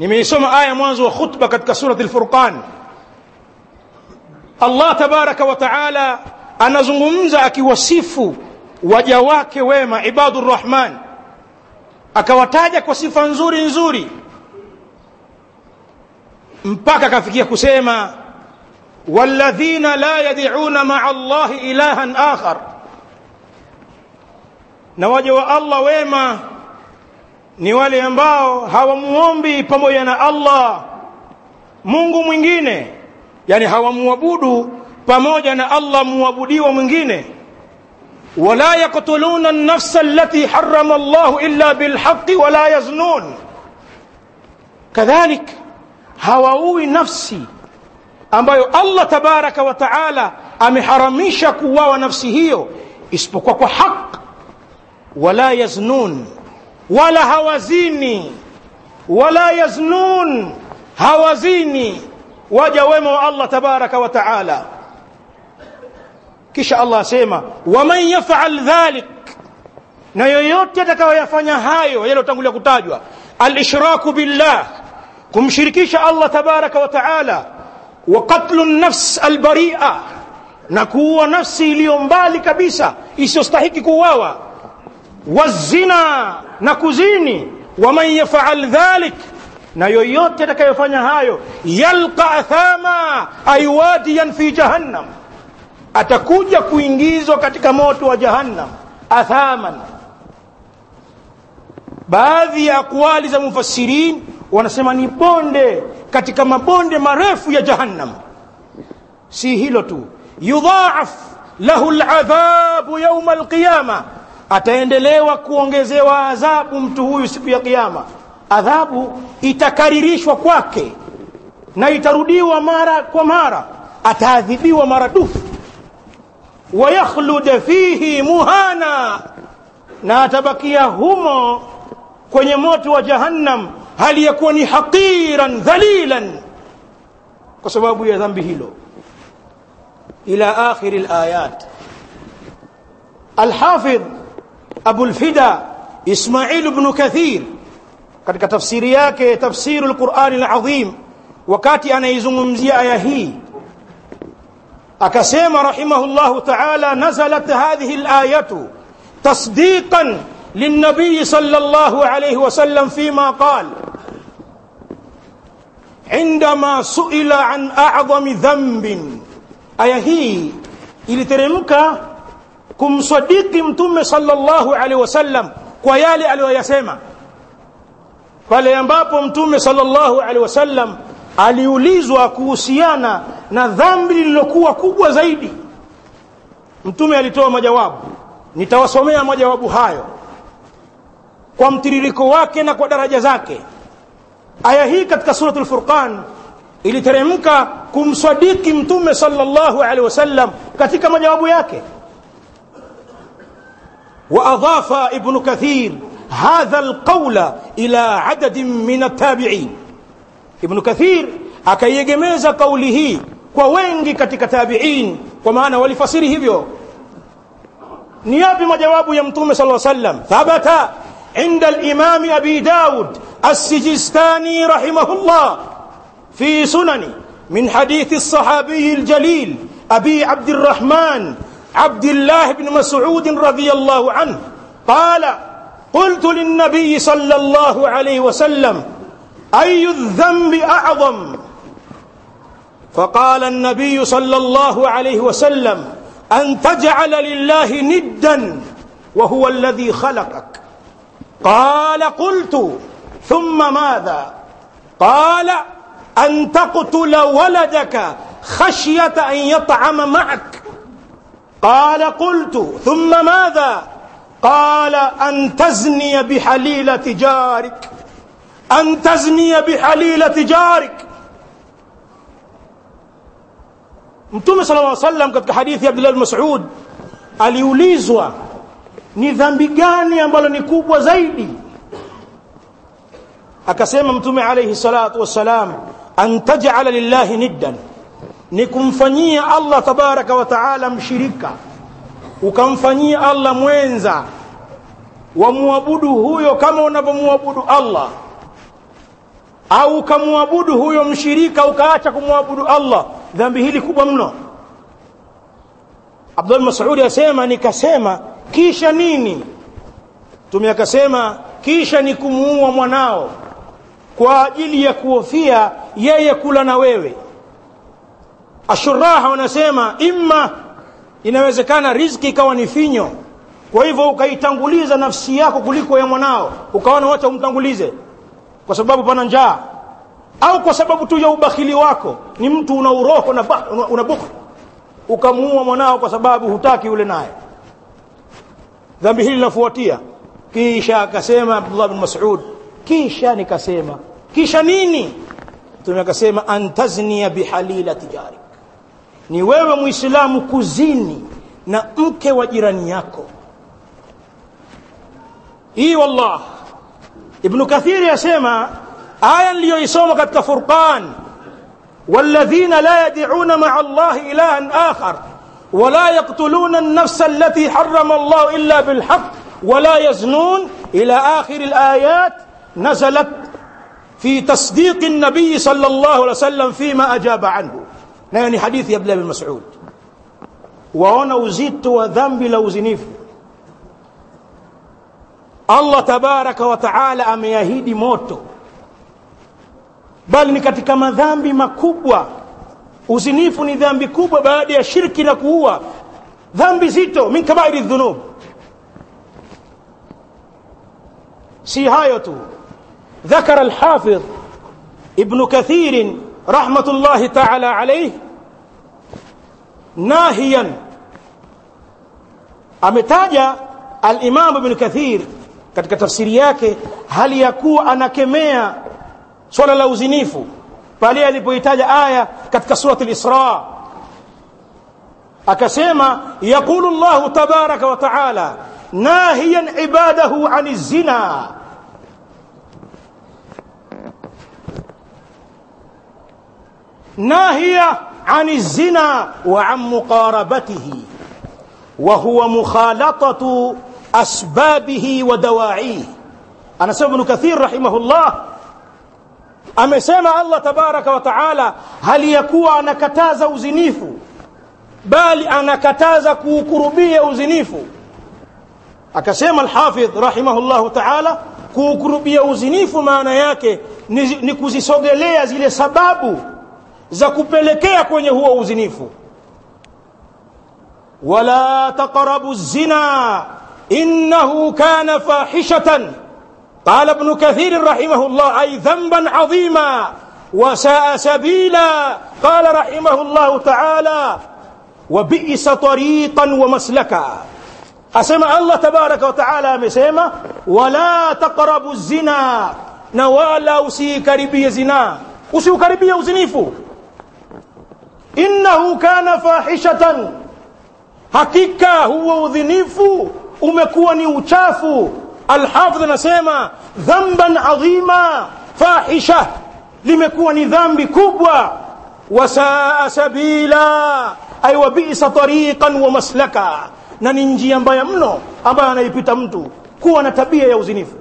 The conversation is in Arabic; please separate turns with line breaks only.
nimeisoma aya mwanzo wa khutba katika surati al-furqan. Allah tabaraka wa taala anazungumza akiwasifu waja wake wema ibadur rahman. Akawataja kwa sifa nzuri nzuri. Mpaka akafikia kusema walladhina la yad'una ma'a Allahi ilahan akhar. Na waja wa Allah wema ni wale ambao hawamuombi pamoja na Allah Mungu mwingine yani hawamuabudu pamoja na Allah muabudiwa mwingine wala yaqtuluna an-nafsa allati harrama Allah illa bilhaqqi wala yaznun kadhalik hawaui nafsi ambayo Allah tabaraka wa taala ameharamisha kuuawa nafsi hiyo isipokuwa kwa haki wala yaznun wala hawazini wala yaznun hawazini. Waja wema wa Allah tabaraka wa taala. Kisha Allah asema waman yaf'al dhalik. Na yoyote atakayoyafanya hayo yaliyotangulia kutajwa al-ishraku billah kumshirikisha Allah tabaraka wa taala wa qatlu an-nafs al-bari'a na kuua nafsi iliyo mbali kabisa isiyostahiki kuuawa wazina na kuzini waman yaf'al dhalik na yoyote atakayofanya hayo yalqa athama aywadiyan fi jahannam atakuja kuingizwa katika moto wa jahannam athaman. Baadhi ya akwali za mufassirin wanasema ni bonde katika mabonde marefu ya jahannam. Si hilo tu. Yudhaaf lahu aladhabu yawma alqiyama ataendelewa kuongezewa adhabu mtu huyu siku ya kiyama. Adhabu itakaririshwa kwake na itarudiwa mara kwa mara. Ataadhibiwa maradufu wayakhlud fihi muhana na atabakia humo kwenye moto wa jahannam hali ya kuwa ni haqiran dhalilan kwa sababu ya dhambi hilo. Ila akhiri alayat alhafidh أبو الفدا إسماعيل بن كثير. قد تفسير ياك تفسير القرآن العظيم وكاتي أنا يزمم زي آيهي أكسيم رحمه الله تعالى نزلت هذه الآية تصديقا للنبي صلى الله عليه وسلم فيما قال عندما سئل عن أعظم ذنب. آيهي إلي ترموكا kumsadiki mtume sallallahu alaihi wasallam kwa yale aliyoyasema. Pale ambapo mtume sallallahu alaihi wasallam aliulizwa kuhusiana na dhambi lililokuwa kubwa zaidi mtume alitoa majawabu. Nitawasomea majawabu hayo kwa mtiririko wake na kwa daraja zake. Aya hii katika suratul furqan iliteremka kumsadiki mtume sallallahu alaihi wasallam katika majawabu yake وأضاف ابن كثير هذا القول إلى عدد من التابعين. ابن كثير أكي يجميز قوله كوينج كتك تابعين وما أنا ولفصيره بيو. نيابي ما جواب يمتوم صلى الله عليه وسلم. ثبت عند الإمام أبي داود السجستاني رحمه الله في سنن من حديث الصحابي الجليل أبي عبد الرحمن عبد الله بن مسعود رضي الله عنه قال قلت للنبي صلى الله عليه وسلم أي الذنب أعظم؟ فقال النبي صلى الله عليه وسلم أن تجعل لله ندا وهو الذي خلقك. قال قلت ثم ماذا؟ قال أن تقتل ولدك خشية أن يطعم معك. قال قلت ثم ماذا قال أن تزني بحليلة جارك أن تزني بحليلة جارك Mtume الله عليه وسلم katika hadithi ya Abdullah Mas'ud aliulizwa ni dhambi gani ambalo ni kubwa zaidi akasema mtume alayhi salatu wassalam an taj'ala lillahi niddan ni kumfanyia Allah tabaraka wa taala mshirika ukamfanyia Allah mwenza wamwabudu huyo kama unavyomwabudu Allah au ukamwabudu huyo mshirika ukaacha kumwabudu allah. Dhambi hili kubwa mno. Abdul masudi asema nikasema kisha nini? Mtume akasema kisha ni kumuua mwanao kwa ajili ya kuhofia yeye kula na wewe ashuraha wanasema imma inawezekana riziki ikawa ni finyo. Kwa hivyo ukaitanguliza nafsi yako kuliko ya mwanao ukaona wacha umtangulize kwa sababu pana njaa. Au kwa sababu tu ya ubakhili wako ni mtu una uroho na una, una ukamuua mwanao kwa sababu hutaki ule naye. Dhambi hili linafuatia. Kisha akasema abdullah bin mas'ud kisha nikasema kisha nini? Mtume akasema antaznia bihalila tijarik ni wewe muislamu kuzini na mke wa jirani yako. Hii wallah. Ibnu kathiri yasema aya niliyoisoma katika furqan والذين لا يدعون مع الله إلها آخر ولا يقتلون النفس التي حرم الله إلا بالحق ولا يزنون إلى آخر الآيات نزلت في تصديق النبي صلى الله عليه وسلم فيما أجاب عنه يعني حديث يبلى بن مسعود waona uzito wa dhambi la uzinifu allah tabaraka wa taala ameahidi moto bali ni katika madhambi makubwa uzinifu ni dhambi kubwa baada ya shirki na kuua dhambi zito min kabairi dhunub si hayo tu ذكر الحافظ ابن كثير رحمة الله تعالى عليه ناهيا ametaja al-Imam Ibn Kathir katika tafsiri yake hali ya kuwa anakemea swala la uzinifu pale alipoitaja aya katika surati al-Isra akasema yaqulu Allah tabaraka wa taala nahiyan ibadahu ani zina ناهية عن الزنا وعن مقاربته وهو مخالطة أسبابه ودواعيه. anasema ابن كثير رحمه الله. amesema الله تبارك وتعالى hali ya kuwa anakataza uzinifu بل anakataza kukurubia uzinifu akasema الحافظ رحمه الله تعالى kukurubia uzinifu maana yake نكوزي صغي ليا زي لسبابه za kupelekea kwenye huo uzinifu. Wala taqrabu zina innahu kana fahishatan. قال ابن كثير رحمه الله أي ذنبا عظيما وساء سبيلا قال رحمه الله تعالى وبئس طريقا ومسلكا أسمع الله تبارك وتعالى مسيما ولا تقربوا الزنا نوالا usikaribie zina. Usiukaribie uzinifu. Innahu kana fahishatan. Hakika huo udhinifu umekuwa ni uchafu. Alhafidh anasema dhamban adhima fahisha. Limekuwa ni dhambi kubwa. Wasaa sabila ay wabisa tariqan wa maslaka. Na ni njia mbaya mno ambayo anaipita mtu kuwa na tabia ya uzinifu